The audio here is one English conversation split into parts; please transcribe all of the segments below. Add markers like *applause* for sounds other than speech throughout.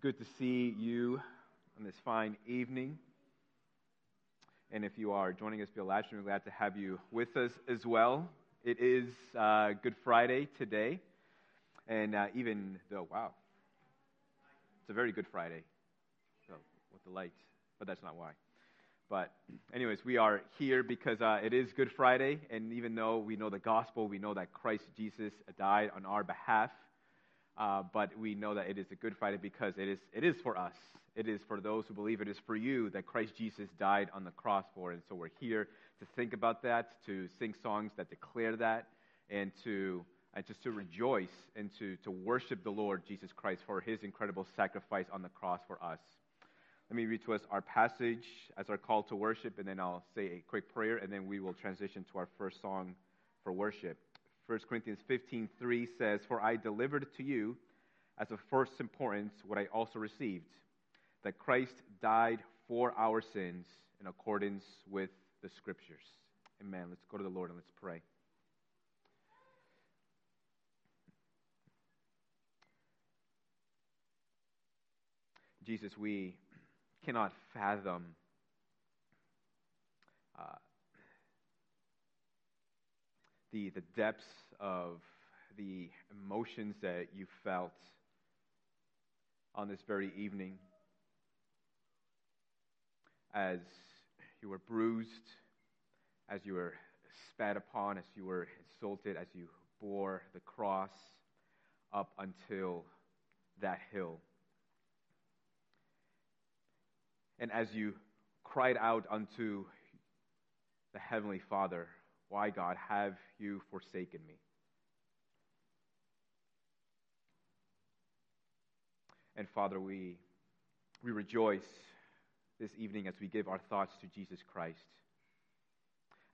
good to see you on this fine evening. And if you are joining us via live stream, we're glad to have you with us as well. It is uh, Good Friday today. And uh, even though, wow, it's a very good Friday so, with the lights, but that's not why. But, anyways, we are here because uh, it is Good Friday, and even though we know the gospel, we know that Christ Jesus died on our behalf. Uh, but we know that it is a Good Friday because it is, it is for us. It is for those who believe. It is for you that Christ Jesus died on the cross for. And so we're here to think about that, to sing songs that declare that, and to and just to rejoice and to, to worship the Lord Jesus Christ for his incredible sacrifice on the cross for us. Let me read to us our passage as our call to worship, and then I'll say a quick prayer, and then we will transition to our first song for worship. 1 Corinthians 15:3 says, "For I delivered to you as of first importance what I also received, that Christ died for our sins in accordance with the Scriptures." Amen. Let's go to the Lord and let's pray. Jesus, we cannot fathom uh, the, the depths of the emotions that you felt on this very evening as you were bruised, as you were spat upon, as you were insulted, as you bore the cross up until that hill. And as you cried out unto the Heavenly Father, Why, God, have you forsaken me? And Father, we, we rejoice this evening as we give our thoughts to Jesus Christ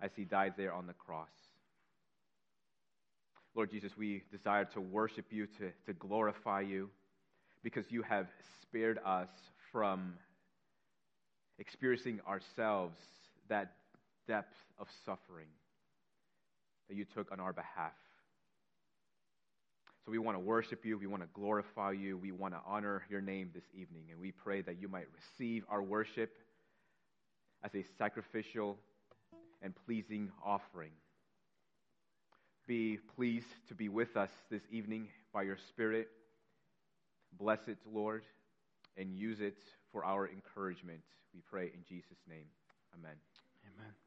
as he died there on the cross. Lord Jesus, we desire to worship you, to, to glorify you, because you have spared us from experiencing ourselves that depth of suffering that you took on our behalf. So we want to worship you. We want to glorify you. We want to honor your name this evening. And we pray that you might receive our worship as a sacrificial and pleasing offering. Be pleased to be with us this evening by your Spirit. Bless it, Lord, and use it for our encouragement. We pray in Jesus' name. Amen. Amen.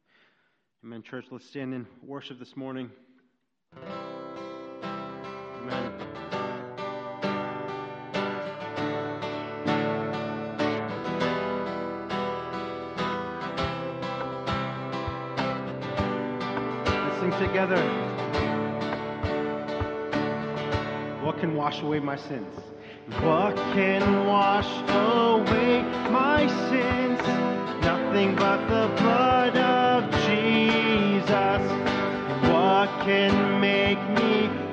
Amen, church. Let's stand in worship this morning. Amen. Let's sing together. What can wash away my sins? What can wash away my sins? Nothing but the blood can make me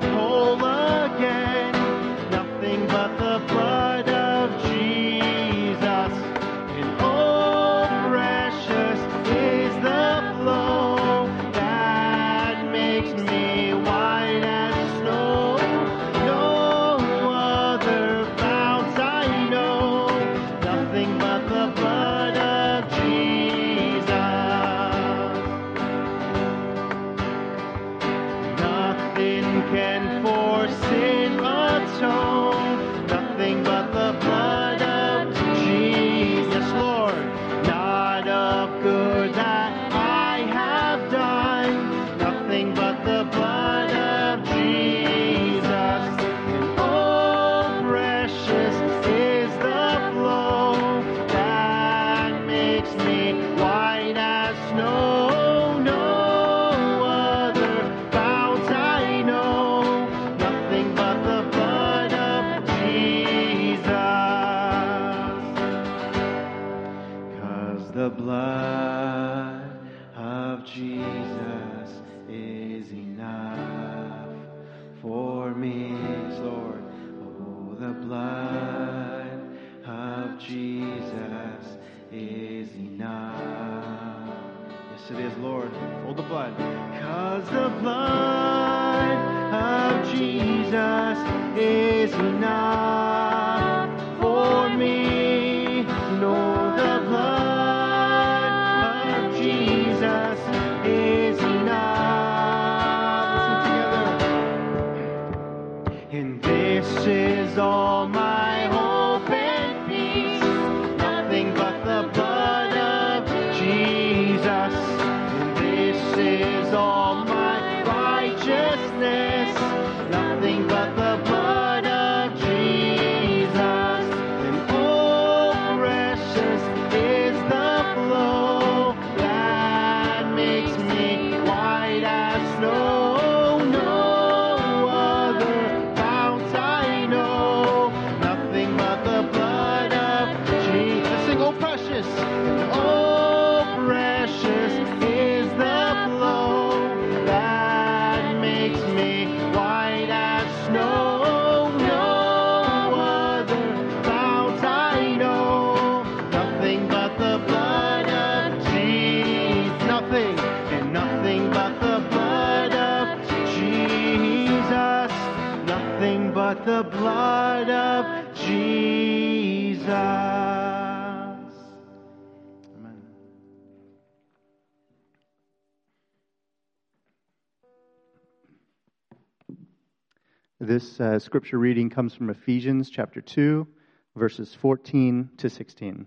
This uh, scripture reading comes from Ephesians chapter 2, verses 14 to 16.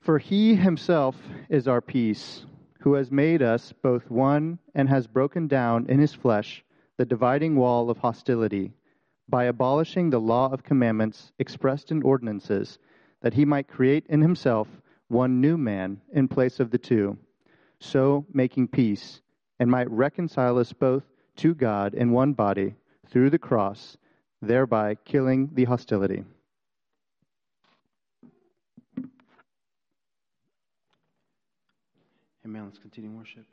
For he himself is our peace, who has made us both one and has broken down in his flesh the dividing wall of hostility by abolishing the law of commandments expressed in ordinances, that he might create in himself one new man in place of the two, so making peace, and might reconcile us both to God in one body through the cross, thereby killing the hostility. Amen. Let's continue worship.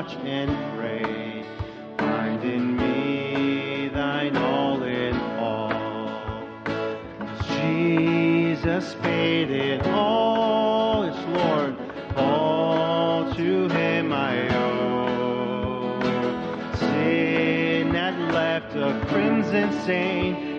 Watch and pray. Find in me thine all in all. Jesus paid it all, it's Lord, all to him I owe. Sin had left a crimson stain,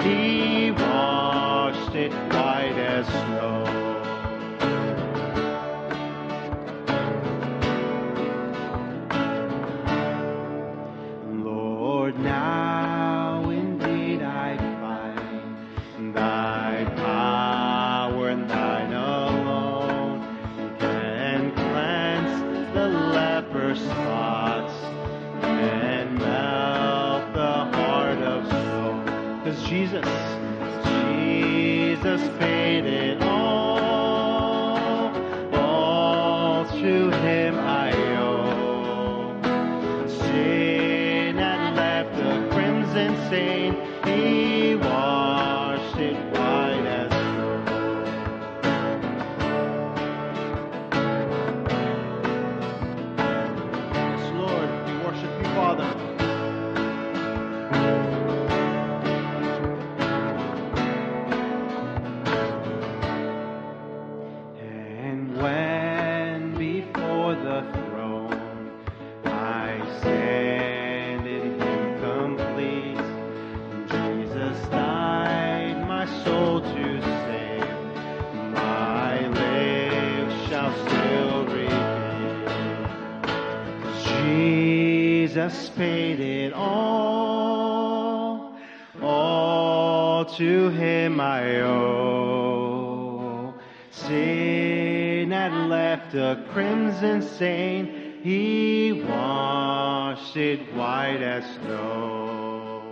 stain, he washed it white as snow.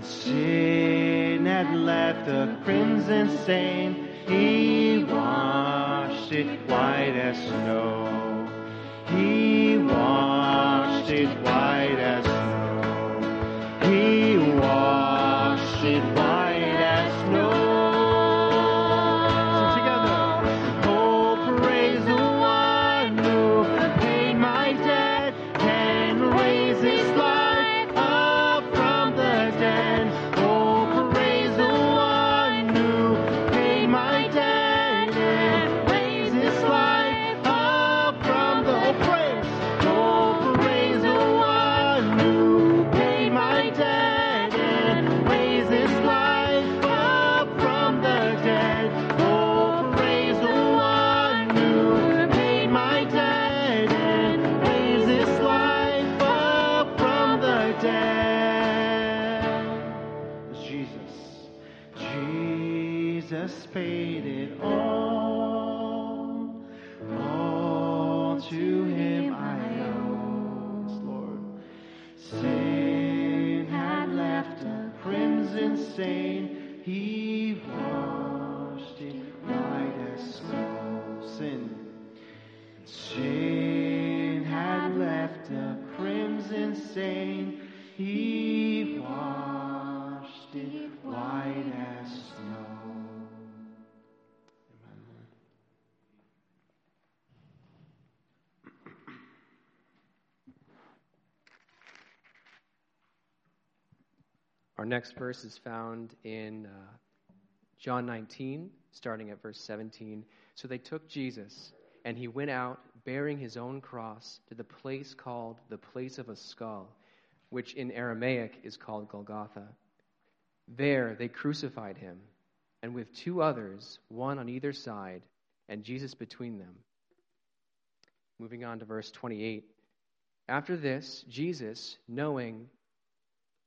Sin had left a crimson stain, he washed it white as snow. He washed it white as snow. He washed it It all. All to him I owe. Lord. Sin had left a crimson stain. Our next verse is found in uh, John 19, starting at verse 17. So they took Jesus, and he went out bearing his own cross to the place called the place of a skull, which in Aramaic is called Golgotha. There they crucified him, and with two others, one on either side, and Jesus between them. Moving on to verse 28. After this, Jesus, knowing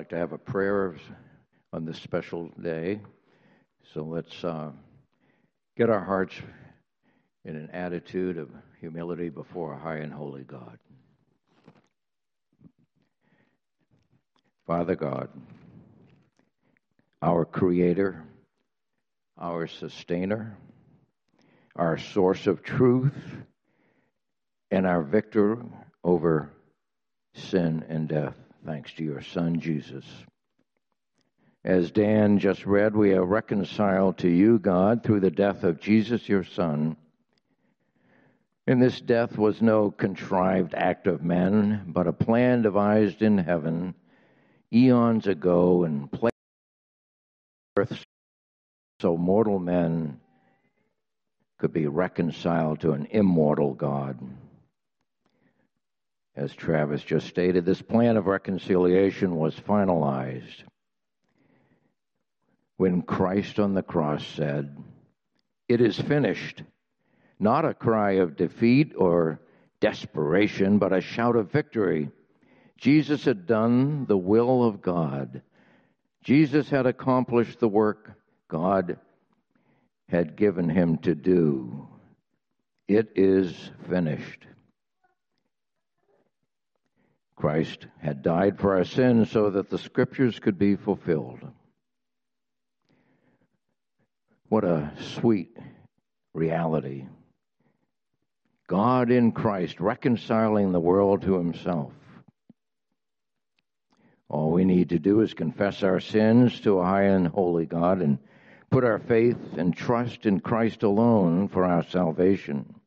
Like to have a prayer on this special day. So let's uh, get our hearts in an attitude of humility before a high and holy God. Father God, our Creator, our Sustainer, our source of truth, and our victor over sin and death thanks to your Son, Jesus. As Dan just read, we are reconciled to you, God, through the death of Jesus, your Son. And this death was no contrived act of men, but a plan devised in heaven eons ago and placed on earth so mortal men could be reconciled to an immortal God. As Travis just stated, this plan of reconciliation was finalized when Christ on the cross said, It is finished. Not a cry of defeat or desperation, but a shout of victory. Jesus had done the will of God. Jesus had accomplished the work God had given him to do. It is finished. Christ had died for our sins so that the scriptures could be fulfilled. What a sweet reality. God in Christ reconciling the world to himself. All we need to do is confess our sins to a high and holy God and put our faith and trust in Christ alone for our salvation.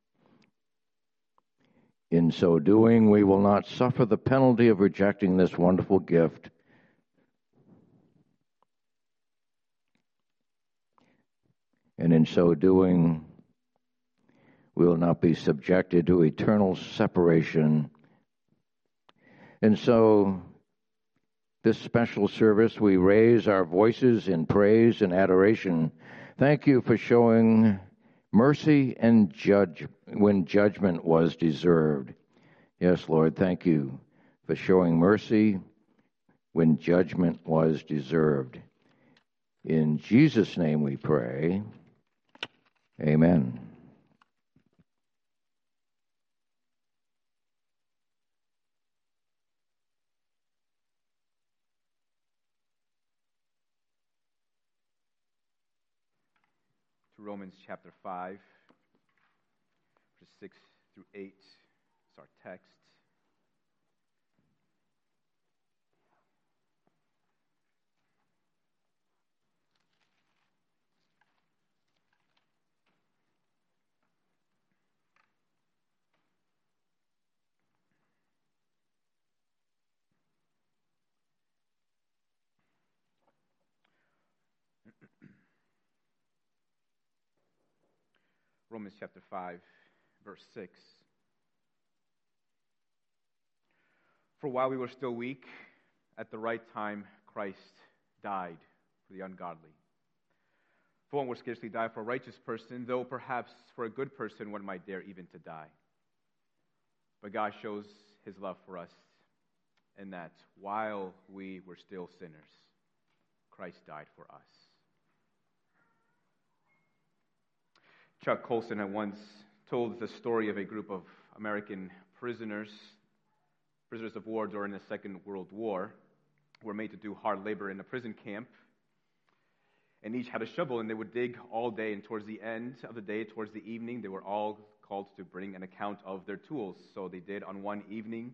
In so doing, we will not suffer the penalty of rejecting this wonderful gift. And in so doing, we will not be subjected to eternal separation. And so, this special service, we raise our voices in praise and adoration. Thank you for showing mercy and judge when judgment was deserved. Yes, Lord, thank you for showing mercy when judgment was deserved. In Jesus' name we pray. Amen. to Romans chapter 5, verses 6 through 8 is our text. Romans chapter 5, verse 6. For while we were still weak, at the right time, Christ died for the ungodly. For one would scarcely die for a righteous person, though perhaps for a good person one might dare even to die. But God shows his love for us in that while we were still sinners, Christ died for us. Chuck Colson had once told the story of a group of American prisoners, prisoners of war during the Second World War, who were made to do hard labor in a prison camp. And each had a shovel, and they would dig all day. And towards the end of the day, towards the evening, they were all called to bring an account of their tools. So they did on one evening.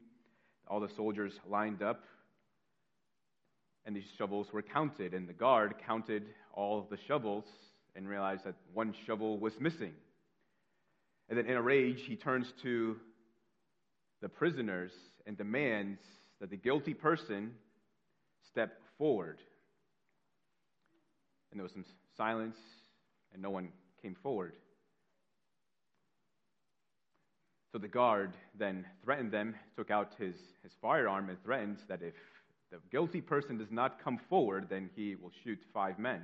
All the soldiers lined up, and these shovels were counted. And the guard counted all the shovels and realized that one shovel was missing. And then, in a rage, he turns to the prisoners and demands that the guilty person step forward. And there was some silence, and no one came forward. So the guard then threatened them, took out his, his firearm, and threatened that if the guilty person does not come forward, then he will shoot five men.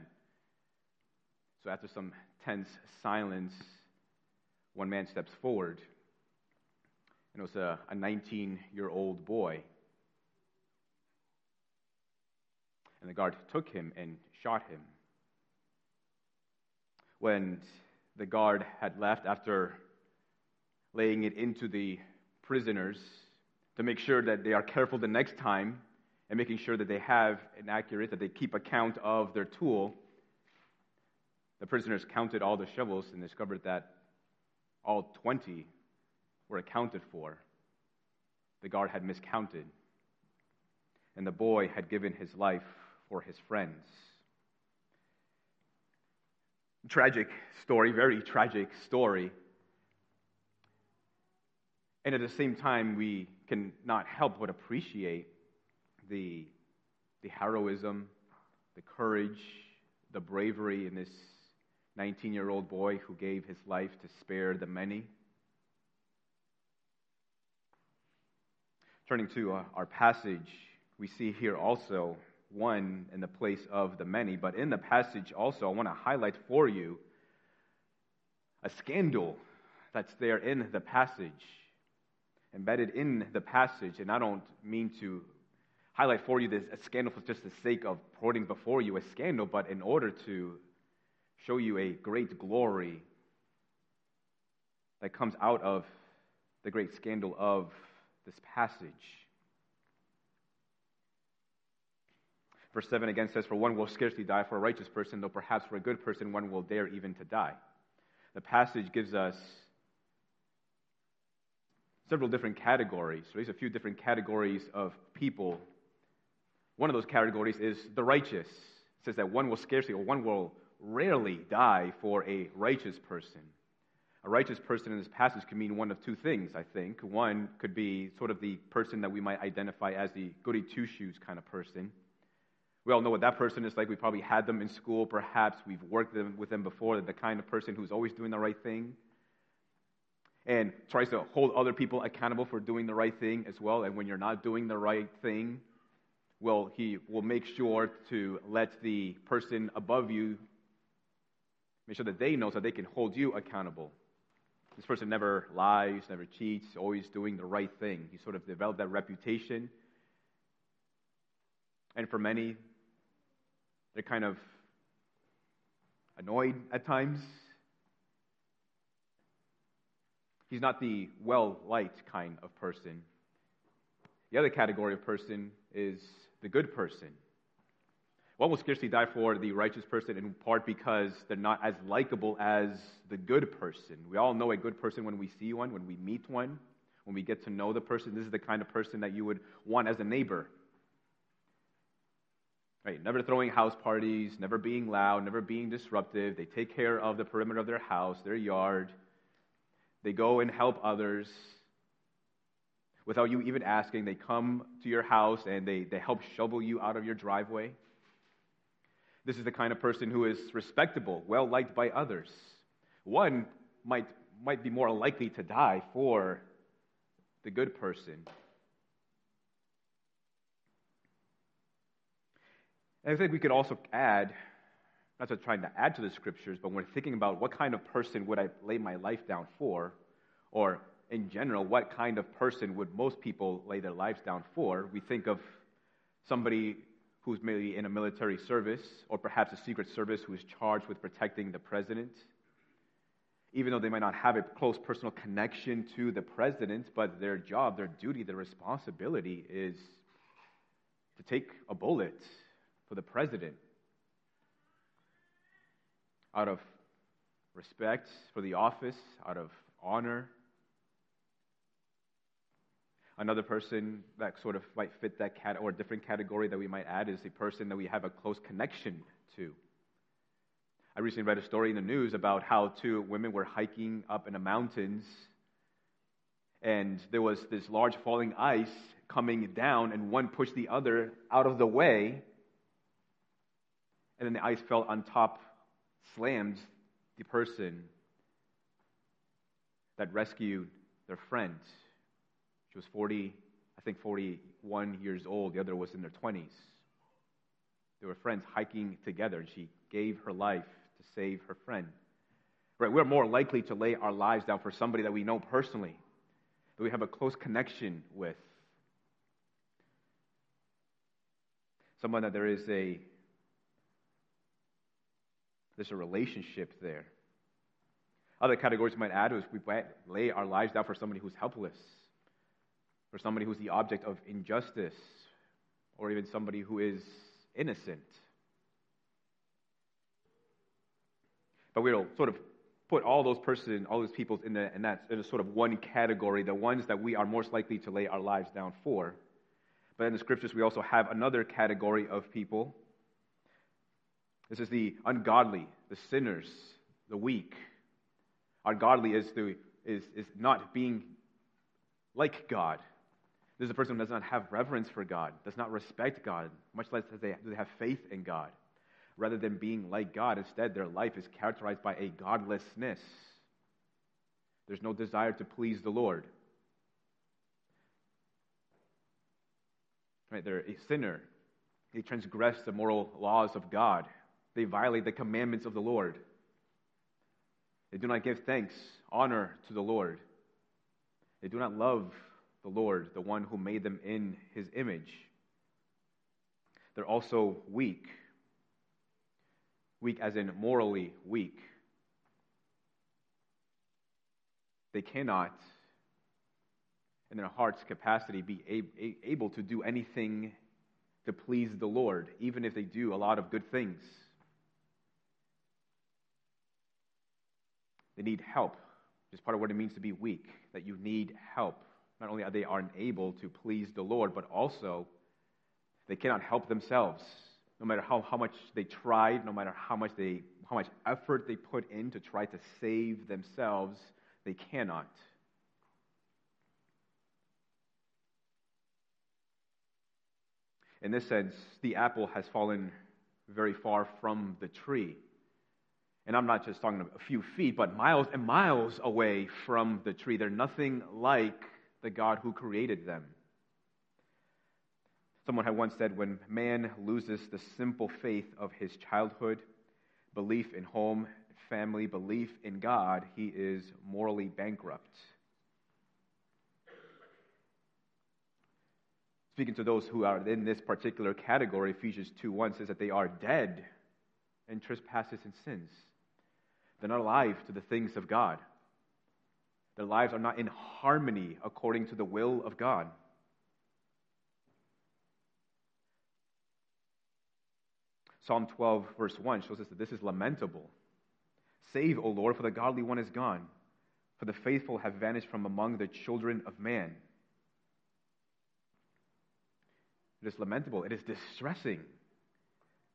So after some tense silence, one man steps forward. And it was a 19 year old boy. And the guard took him and shot him. When the guard had left after laying it into the prisoners to make sure that they are careful the next time and making sure that they have an accurate, that they keep account of their tool, the prisoners counted all the shovels and discovered that all 20 were accounted for. The guard had miscounted, and the boy had given his life for his friends. Tragic story, very tragic story. And at the same time, we cannot help but appreciate the, the heroism, the courage, the bravery in this 19 year old boy who gave his life to spare the many. Turning to uh, our passage, we see here also one in the place of the many, but in the passage also, I want to highlight for you a scandal that's there in the passage, embedded in the passage. And I don't mean to highlight for you this a scandal for just the sake of putting before you a scandal, but in order to show you a great glory that comes out of the great scandal of this passage. Verse 7 again says, For one will scarcely die for a righteous person, though perhaps for a good person one will dare even to die. The passage gives us several different categories, or at least a few different categories of people. One of those categories is the righteous. It says that one will scarcely, or one will rarely die for a righteous person. A righteous person in this passage could mean one of two things, I think. One could be sort of the person that we might identify as the goody two shoes kind of person. We all know what that person is like. We probably had them in school, perhaps. We've worked with them before. The kind of person who's always doing the right thing and tries to hold other people accountable for doing the right thing as well. And when you're not doing the right thing, well, he will make sure to let the person above you Make sure that they know so they can hold you accountable. This person never lies, never cheats, always doing the right thing. He sort of developed that reputation. And for many, they're kind of annoyed at times. He's not the well liked kind of person. The other category of person is the good person. One will scarcely die for the righteous person in part because they're not as likable as the good person. We all know a good person when we see one, when we meet one, when we get to know the person. This is the kind of person that you would want as a neighbor. Right? Never throwing house parties, never being loud, never being disruptive. They take care of the perimeter of their house, their yard. They go and help others without you even asking. They come to your house and they, they help shovel you out of your driveway. This is the kind of person who is respectable, well liked by others. One might, might be more likely to die for the good person. And I think we could also add not just trying to add to the scriptures, but when thinking about what kind of person would I lay my life down for, or in general, what kind of person would most people lay their lives down for, we think of somebody who's maybe in a military service, or perhaps a secret service who is charged with protecting the president. Even though they might not have a close personal connection to the president, but their job, their duty, their responsibility is to take a bullet for the president out of respect for the office, out of honor. Another person that sort of might fit that cat or a different category that we might add is a person that we have a close connection to. I recently read a story in the news about how two women were hiking up in the mountains, and there was this large falling ice coming down, and one pushed the other out of the way, and then the ice fell on top slammed the person that rescued their friend. She was 40, I think 41 years old. The other was in their 20s. They were friends hiking together, and she gave her life to save her friend. Right, we're more likely to lay our lives down for somebody that we know personally, that we have a close connection with. Someone that there is a there's a relationship there. Other categories might add is we might lay our lives down for somebody who's helpless, for somebody who's the object of injustice, or even somebody who is innocent. But we'll sort of put all those persons, all those people in, the, in that in a sort of one category, the ones that we are most likely to lay our lives down for. But in the scriptures, we also have another category of people this is the ungodly, the sinners, the weak. Ungodly is, the, is, is not being like God. This is a person who does not have reverence for God, does not respect God, much less does they, do they have faith in God. Rather than being like God, instead, their life is characterized by a godlessness. There's no desire to please the Lord. Right, they're a sinner. They transgress the moral laws of God. They violate the commandments of the Lord. They do not give thanks, honor to the Lord. They do not love the Lord, the one who made them in his image. They're also weak. Weak as in morally weak. They cannot, in their heart's capacity, be able to do anything to please the Lord, even if they do a lot of good things. They need help. It's part of what it means to be weak, that you need help. Not only are they unable to please the Lord, but also they cannot help themselves. No matter how, how much they tried, no matter how much, they, how much effort they put in to try to save themselves, they cannot. In this sense, the apple has fallen very far from the tree. And I'm not just talking a few feet, but miles and miles away from the tree. They're nothing like the God who created them. Someone had once said when man loses the simple faith of his childhood, belief in home, family, belief in God, he is morally bankrupt. Speaking to those who are in this particular category, Ephesians 2 1 says that they are dead in trespasses and sins. They're not alive to the things of God. Their lives are not in harmony according to the will of God. Psalm 12, verse 1 shows us that this is lamentable. Save, O Lord, for the godly one is gone, for the faithful have vanished from among the children of man. It is lamentable. It is distressing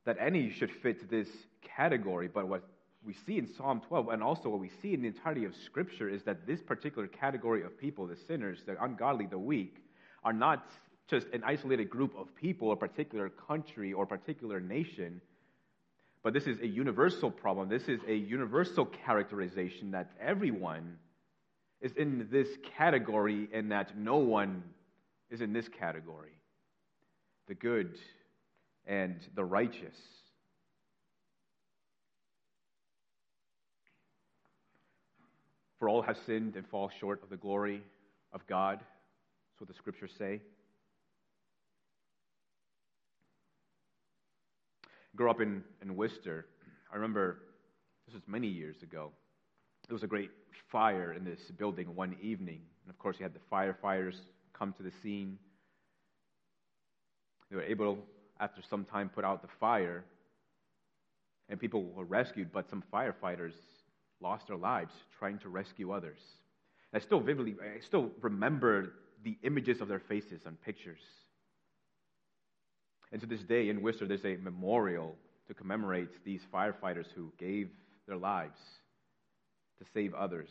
that any should fit this category, but what we see in Psalm 12, and also what we see in the entirety of Scripture, is that this particular category of people, the sinners, the ungodly, the weak, are not just an isolated group of people, a particular country, or particular nation, but this is a universal problem. This is a universal characterization that everyone is in this category and that no one is in this category the good and the righteous. For all have sinned and fall short of the glory of God. That's what the scriptures say. Grew up in, in Worcester. I remember this was many years ago. There was a great fire in this building one evening. And of course, you had the firefighters come to the scene. They were able, after some time, put out the fire, and people were rescued, but some firefighters lost their lives trying to rescue others. I still vividly, I still remember the images of their faces on pictures. And to this day in Worcester, there's a memorial to commemorate these firefighters who gave their lives to save others.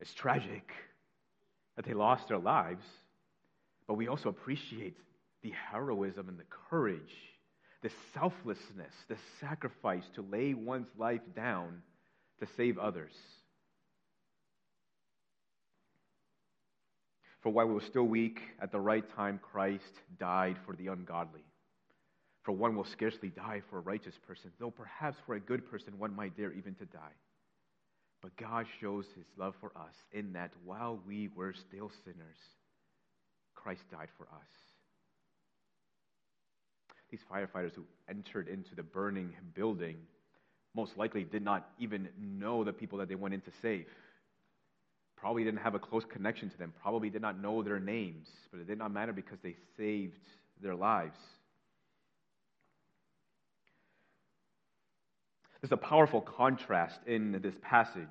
It's tragic that they lost their lives, but we also appreciate the heroism and the courage the selflessness, the sacrifice to lay one's life down to save others. For while we were still weak, at the right time, Christ died for the ungodly. For one will scarcely die for a righteous person, though perhaps for a good person one might dare even to die. But God shows his love for us in that while we were still sinners, Christ died for us these firefighters who entered into the burning building most likely did not even know the people that they went in to save. Probably didn't have a close connection to them, probably did not know their names, but it did not matter because they saved their lives. There's a powerful contrast in this passage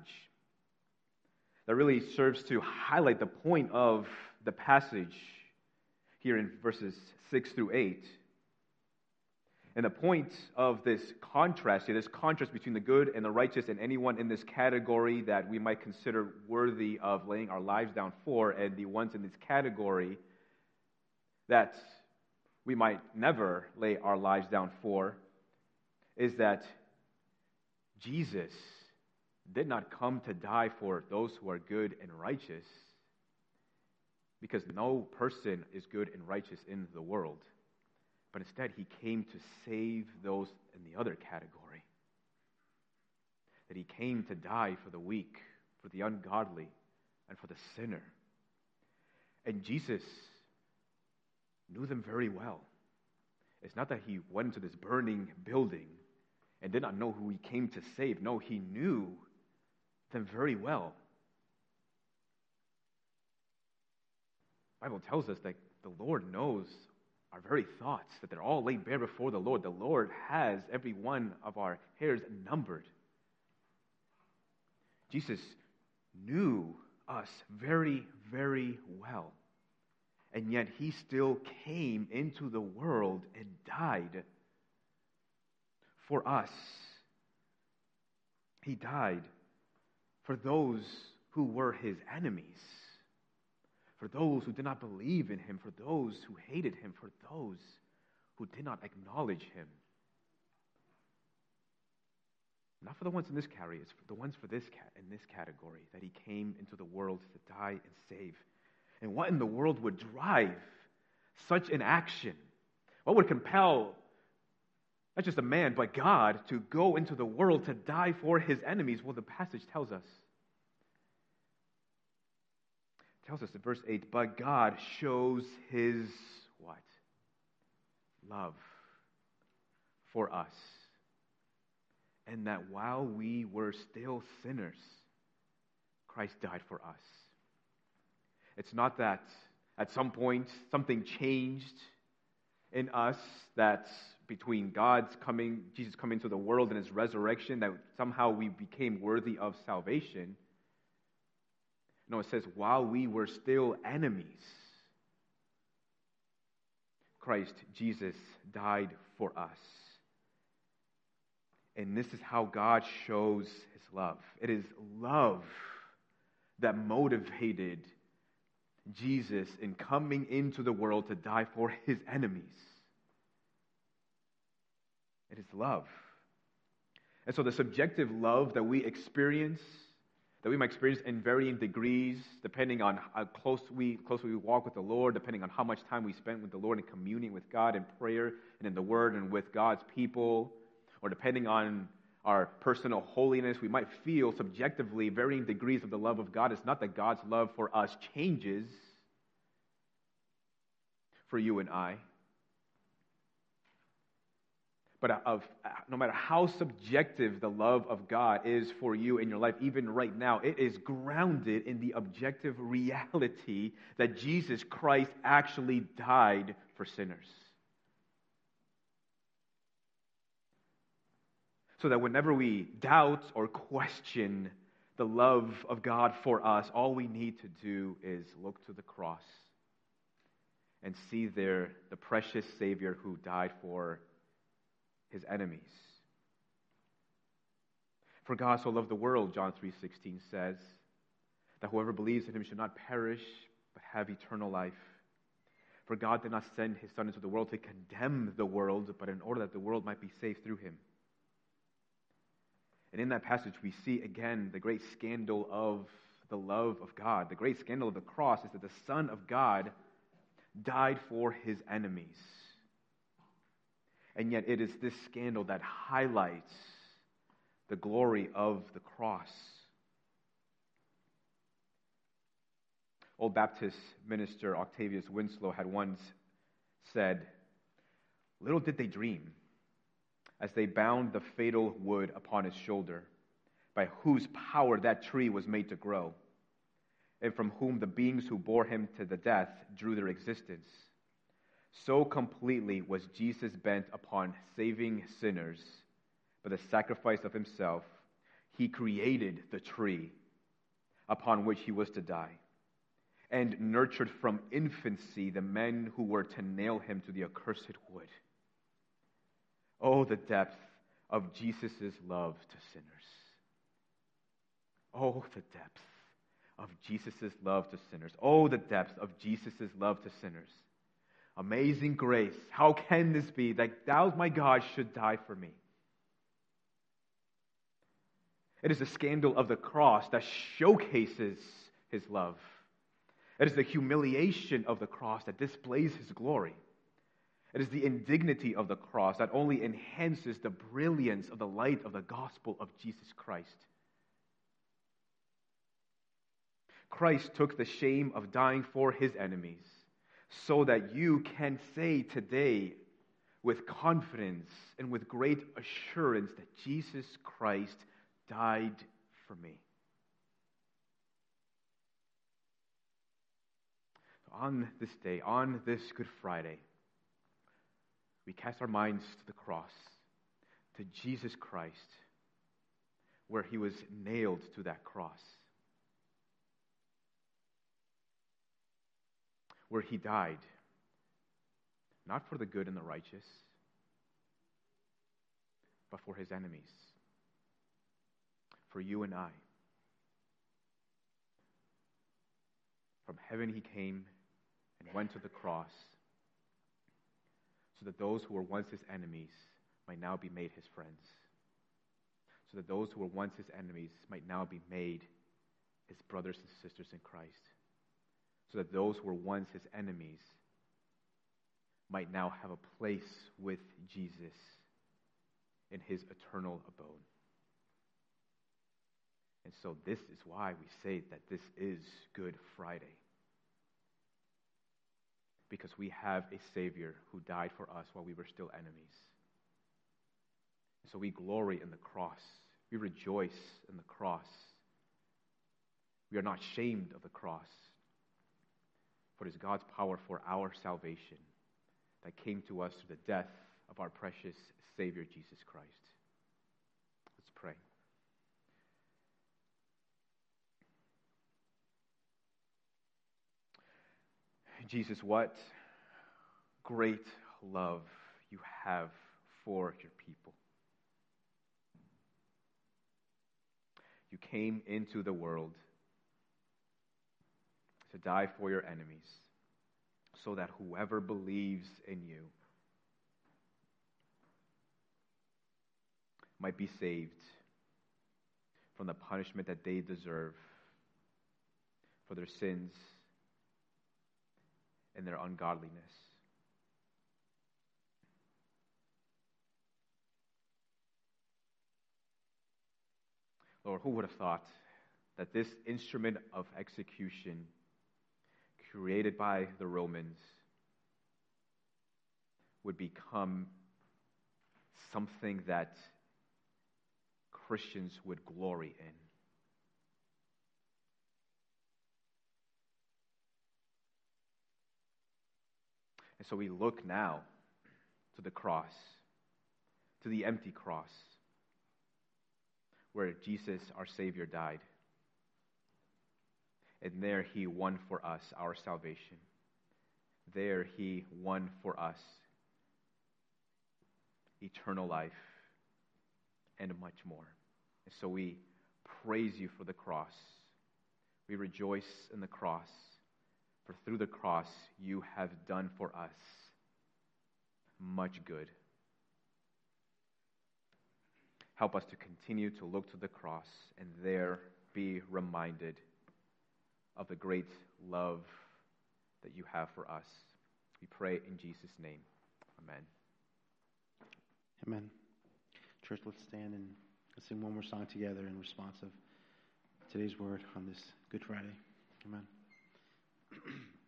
that really serves to highlight the point of the passage here in verses 6 through 8. And the point of this contrast, this contrast between the good and the righteous and anyone in this category that we might consider worthy of laying our lives down for, and the ones in this category that we might never lay our lives down for, is that Jesus did not come to die for those who are good and righteous, because no person is good and righteous in the world but instead he came to save those in the other category. That he came to die for the weak, for the ungodly, and for the sinner. And Jesus knew them very well. It's not that he went into this burning building and did not know who he came to save. No, he knew them very well. The Bible tells us that the Lord knows our very thoughts, that they're all laid bare before the Lord. The Lord has every one of our hairs numbered. Jesus knew us very, very well. And yet he still came into the world and died for us. He died for those who were his enemies for those who did not believe in him, for those who hated him, for those who did not acknowledge him. Not for the ones in this category, it's for the ones for this in this category that he came into the world to die and save. And what in the world would drive such an action? What would compel not just a man, but God to go into the world to die for his enemies? Well, the passage tells us tells us in verse 8, but God shows his what? Love for us. And that while we were still sinners, Christ died for us. It's not that at some point something changed in us that between God's coming, Jesus coming to the world and his resurrection, that somehow we became worthy of salvation. No, it says, while we were still enemies, Christ Jesus died for us. And this is how God shows his love. It is love that motivated Jesus in coming into the world to die for his enemies. It is love. And so the subjective love that we experience that we might experience in varying degrees, depending on how close we, closely we walk with the Lord, depending on how much time we spend with the Lord in communion with God in prayer and in the Word and with God's people, or depending on our personal holiness. We might feel subjectively varying degrees of the love of God. It's not that God's love for us changes for you and I. But of, uh, no matter how subjective the love of God is for you in your life, even right now, it is grounded in the objective reality that Jesus Christ actually died for sinners. So that whenever we doubt or question the love of God for us, all we need to do is look to the cross and see there the precious Savior who died for his enemies. For God so loved the world, John 3:16 says, that whoever believes in him should not perish but have eternal life. For God did not send his son into the world to condemn the world, but in order that the world might be saved through him. And in that passage we see again the great scandal of the love of God. The great scandal of the cross is that the son of God died for his enemies. And yet, it is this scandal that highlights the glory of the cross. Old Baptist minister Octavius Winslow had once said, Little did they dream, as they bound the fatal wood upon his shoulder, by whose power that tree was made to grow, and from whom the beings who bore him to the death drew their existence so completely was Jesus bent upon saving sinners by the sacrifice of himself, he created the tree upon which he was to die and nurtured from infancy the men who were to nail him to the accursed wood. Oh, the depth of Jesus' love to sinners. Oh, the depth of Jesus' love to sinners. Oh, the depth of Jesus' love to sinners. Amazing grace. How can this be that thou, my God, should die for me? It is the scandal of the cross that showcases his love. It is the humiliation of the cross that displays his glory. It is the indignity of the cross that only enhances the brilliance of the light of the gospel of Jesus Christ. Christ took the shame of dying for his enemies so that you can say today with confidence and with great assurance that Jesus Christ died for me. On this day, on this Good Friday, we cast our minds to the cross, to Jesus Christ, where he was nailed to that cross. Where he died, not for the good and the righteous, but for his enemies, for you and I. From heaven he came and went to the cross so that those who were once his enemies might now be made his friends. So that those who were once his enemies might now be made his brothers and sisters in Christ so that those who were once his enemies might now have a place with Jesus in his eternal abode. And so, this is why we say that this is Good Friday. Because we have a Savior who died for us while we were still enemies. And so, we glory in the cross, we rejoice in the cross. We are not shamed of the cross for it is God's power for our salvation that came to us through the death of our precious Savior, Jesus Christ. Let's pray. Jesus, what great love you have for your people. You came into the world to die for your enemies, so that whoever believes in you might be saved from the punishment that they deserve for their sins and their ungodliness. Lord, who would have thought that this instrument of execution created by the Romans would become something that Christians would glory in? And so we look now to the cross, to the empty cross, where Jesus, our Savior, died. And there he won for us our salvation. There he won for us eternal life and much more. And so we praise you for the cross. We rejoice in the cross. For through the cross, you have done for us much good. Help us to continue to look to the cross and there be reminded of the great love that you have for us. We pray in Jesus' name. Amen. Amen. Church, let's stand and let's sing one more song together in response of today's word on this Good Friday. Amen. *clears throat*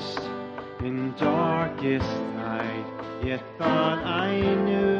lost in darkest night, yet thought I knew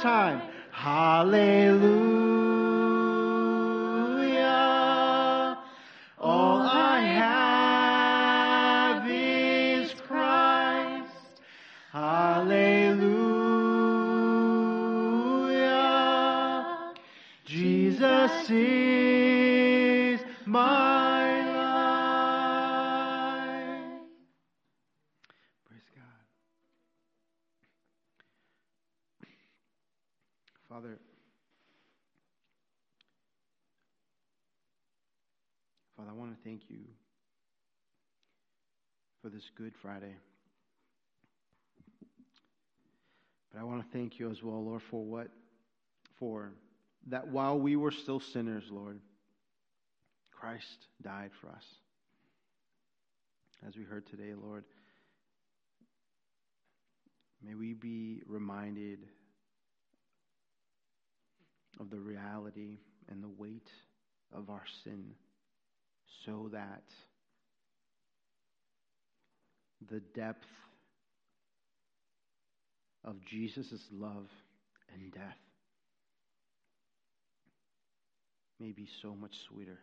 time. Hallelujah. You for this Good Friday. But I want to thank you as well, Lord, for what? For that while we were still sinners, Lord, Christ died for us. As we heard today, Lord, may we be reminded of the reality and the weight of our sin so that the depth of Jesus' love and death may be so much sweeter.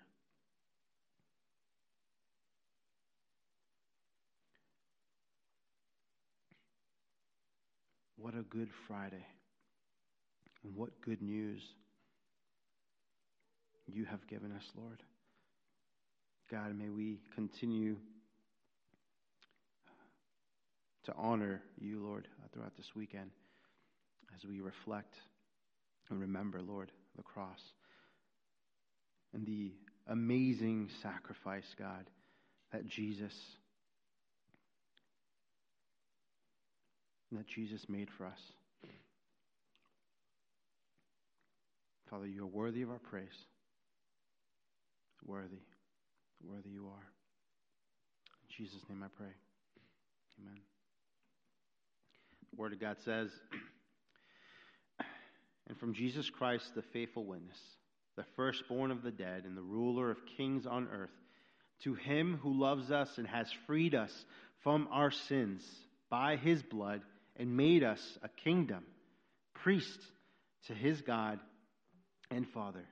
What a good Friday. And what good news you have given us, Lord. God, may we continue to honor you, Lord, uh, throughout this weekend as we reflect and remember, Lord, the cross and the amazing sacrifice, God, that Jesus that Jesus made for us. Father, you are worthy of our praise. Worthy. Worthy you are. In Jesus' name I pray. Amen. The Word of God says, *clears throat* And from Jesus Christ, the faithful witness, the firstborn of the dead, and the ruler of kings on earth, to him who loves us and has freed us from our sins by his blood and made us a kingdom, priest to his God and Father.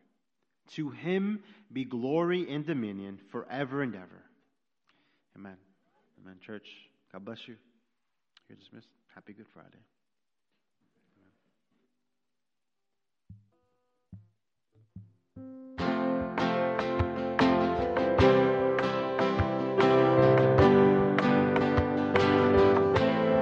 To him be glory and dominion forever and ever. Amen. Amen. Church, God bless you. You're dismissed. Happy Good Friday.